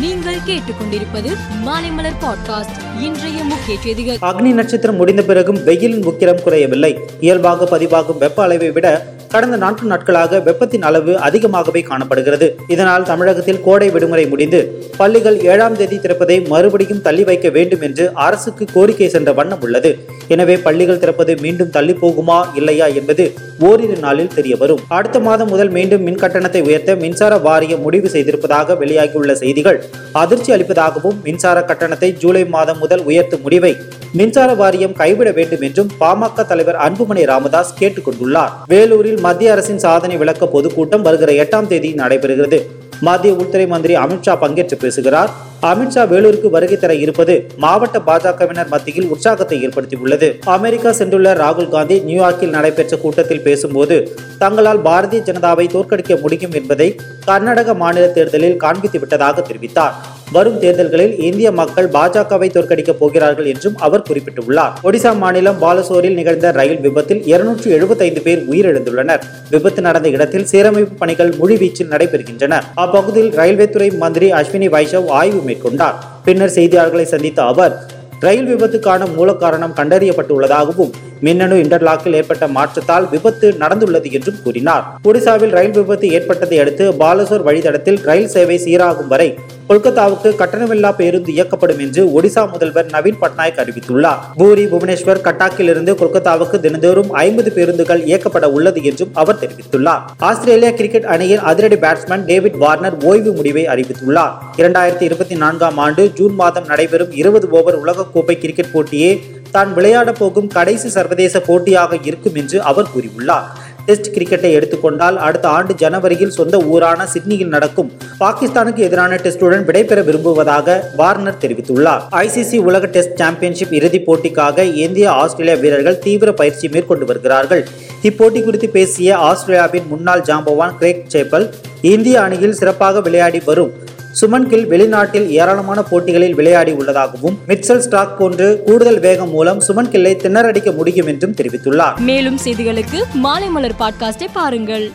நீங்கள் கேட்டுக்கொண்டிருப்பது மாலைமலர் பாட்காஸ்ட். இன்றைய முக்கிய செய்திகள். அக்னி நட்சத்திரம் முடிந்த பிறகும் வெயிலின் உக்கிரம் குறையவில்லை. இயல்பாக பதிவாகும் வெப்ப அளவை விட கடந்த நான்கு நாட்களாக வெப்பத்தின் அளவு அதிகமாகவே காணப்படுகிறது. இதனால் தமிழகத்தில் கோடை விடுமுறை முடிந்து பள்ளிகள் ஏழாம் தேதி திறப்பதை மறுபடியும் தள்ளி வைக்க வேண்டும் என்று அரசுக்கு கோரிக்கை சென்ற வண்ணம் உள்ளது. எனவே பள்ளிகள் திறப்பது மீண்டும் தள்ளி போகுமா இல்லையா என்பது ஓரிரு நாளில் தெரிய வரும் அடுத்த மாதம் முதல் மீண்டும் மின் கட்டணத்தை உயர்த்த மின்சார வாரியம் முடிவு செய்திருப்பதாக வெளியாகியுள்ள செய்திகள் அதிர்ச்சி அளிப்பதாகவும் மின்சார கட்டணத்தை ஜூலை மாதம் முதல் உயர்த்தும் முடிவை மின்சார வாரியம் கைவிட வேண்டும் என்றும் பாமக தலைவர் அன்புமணி ராமதாஸ் கேட்டுக் கொண்டுள்ளார் வேலூரில் மத்திய அரசின் சாதனை விளக்க பொதுக்கூட்டம் வருகிற எட்டாம் தேதி நடைபெறுகிறது. மத்திய உள்துறை மந்திரி அமித்ஷா பங்கேற்று பேசுகிறார். அமித்ஷா வேலூருக்கு வருகை தர இருப்பது மாவட்ட பாஜகவினர் மத்தியில் உற்சாகத்தை ஏற்படுத்தியுள்ளது. அமெரிக்கா சென்றுள்ள ராகுல் காந்தி நியூயார்க்கில் நடைபெற்ற கூட்டத்தில் பேசும்போது தங்களால் பாரதிய ஜனதாவை தோற்கடிக்க முடியும் என்பதை கர்நாடக மாநில தேர்தலில் காண்பித்து விட்டதாக தெரிவித்தார். வரும் தேர்தல்களில் இந்திய மக்கள் பாஜகவை தோற்கடிக்கப் போகிறார்கள் என்றும் அவர் குறிப்பிட்டுள்ளார். ஒடிசா மாநிலம் பாலசோரில் நிகழ்ந்த ரயில் விபத்தில் இருநூற்று எழுபத்தைந்து பேர் உயிரிழந்துள்ளனர். விபத்து நடந்த இடத்தில் சீரமைப்பு பணிகள் முழுவீச்சில் நடைபெறுகின்றன. அப்பகுதியில் ரயில்வே துறை மந்திரி அஸ்வினி வைஷவ் ஆய்வு கொண்டார். பின்னர் செய்தியாளர்களை சந்தித்த அவர் ரயில் விபத்துக்கான மூல காரணம் கண்டறியப்பட்டுள்ளதாகவும் மின்னணு இன்டர்லாக்கில் ஏற்பட்ட மாற்றத்தால் விபத்து நடந்துள்ளது என்றும் கூறினார். ஒடிசாவில் ரயில் விபத்து ஏற்பட்டதை அடுத்து பாலசோர் வழித்தடத்தில் ரயில் சேவை சீராகும் வரை கொல்கத்தாவுக்கு கட்டணமில்லா பேருந்து இயக்கப்படும் என்று ஒடிசா முதல்வர் நவீன் பட்நாயக் அறிவித்துள்ளார். பூரி புவனேஸ்வர் கட்டாக்கில் இருந்து கொல்கத்தாவுக்கு தினந்தோறும் ஐம்பது பேருந்துகள் இயக்கப்பட உள்ளது என்றும் அவர் தெரிவித்துள்ளார். ஆஸ்திரேலிய கிரிக்கெட் அணியின் அதிரடி பேட்ஸ்மேன் டேவிட் வார்னர் ஓய்வு முடிவை அறிவித்துள்ளார். இரண்டாயிரத்தி இருபத்தி நான்காம் ஆண்டு ஜூன் மாதம் நடைபெறும் இருபது ஓவர் உலகக்கோப்பை கிரிக்கெட் போட்டியே தான் விளையாட போகும் கடைசி சர்வதேச போட்டியாக இருக்கும் என்று அவர் கூறியுள்ளார். டெஸ்ட் கிரிக்கெட்டை எடுத்துக்கொண்டால் அடுத்த ஆண்டு ஜனவரியில் சொந்த ஊரான சிட்னியில் நடக்கும் பாகிஸ்தானுக்கு எதிரான டெஸ்டுடன் விடைபெற விரும்புவதாக வார்னர் தெரிவித்துள்ளார். ஐசிசி உலக டெஸ்ட் சாம்பியன்ஷிப் இறுதிப் போட்டிக்காக இந்திய ஆஸ்திரேலியா வீரர்கள் தீவிர பயிற்சி மேற்கொண்டு வருகிறார்கள். இப்போட்டி குறித்து பேசிய ஆஸ்திரேலியாவின் முன்னாள் ஜாம்பவான் கிரேக் சேப்பல் இந்திய அணியில் சிறப்பாக விளையாடி வரும் சுமன் கில் வெளிநாட்டில் ஏராளமான போட்டிகளில் விளையாடி உள்ளதாகவும் மிட்சல் ஸ்டாக் போன்று கூடுதல் வேகம் மூலம் சுமன் கில்லை திணறடிக்க முடியும் என்றும் தெரிவித்துள்ளார். மேலும் செய்திகளுக்கு மாலை மலர் பாட்காஸ்டை பாருங்கள்.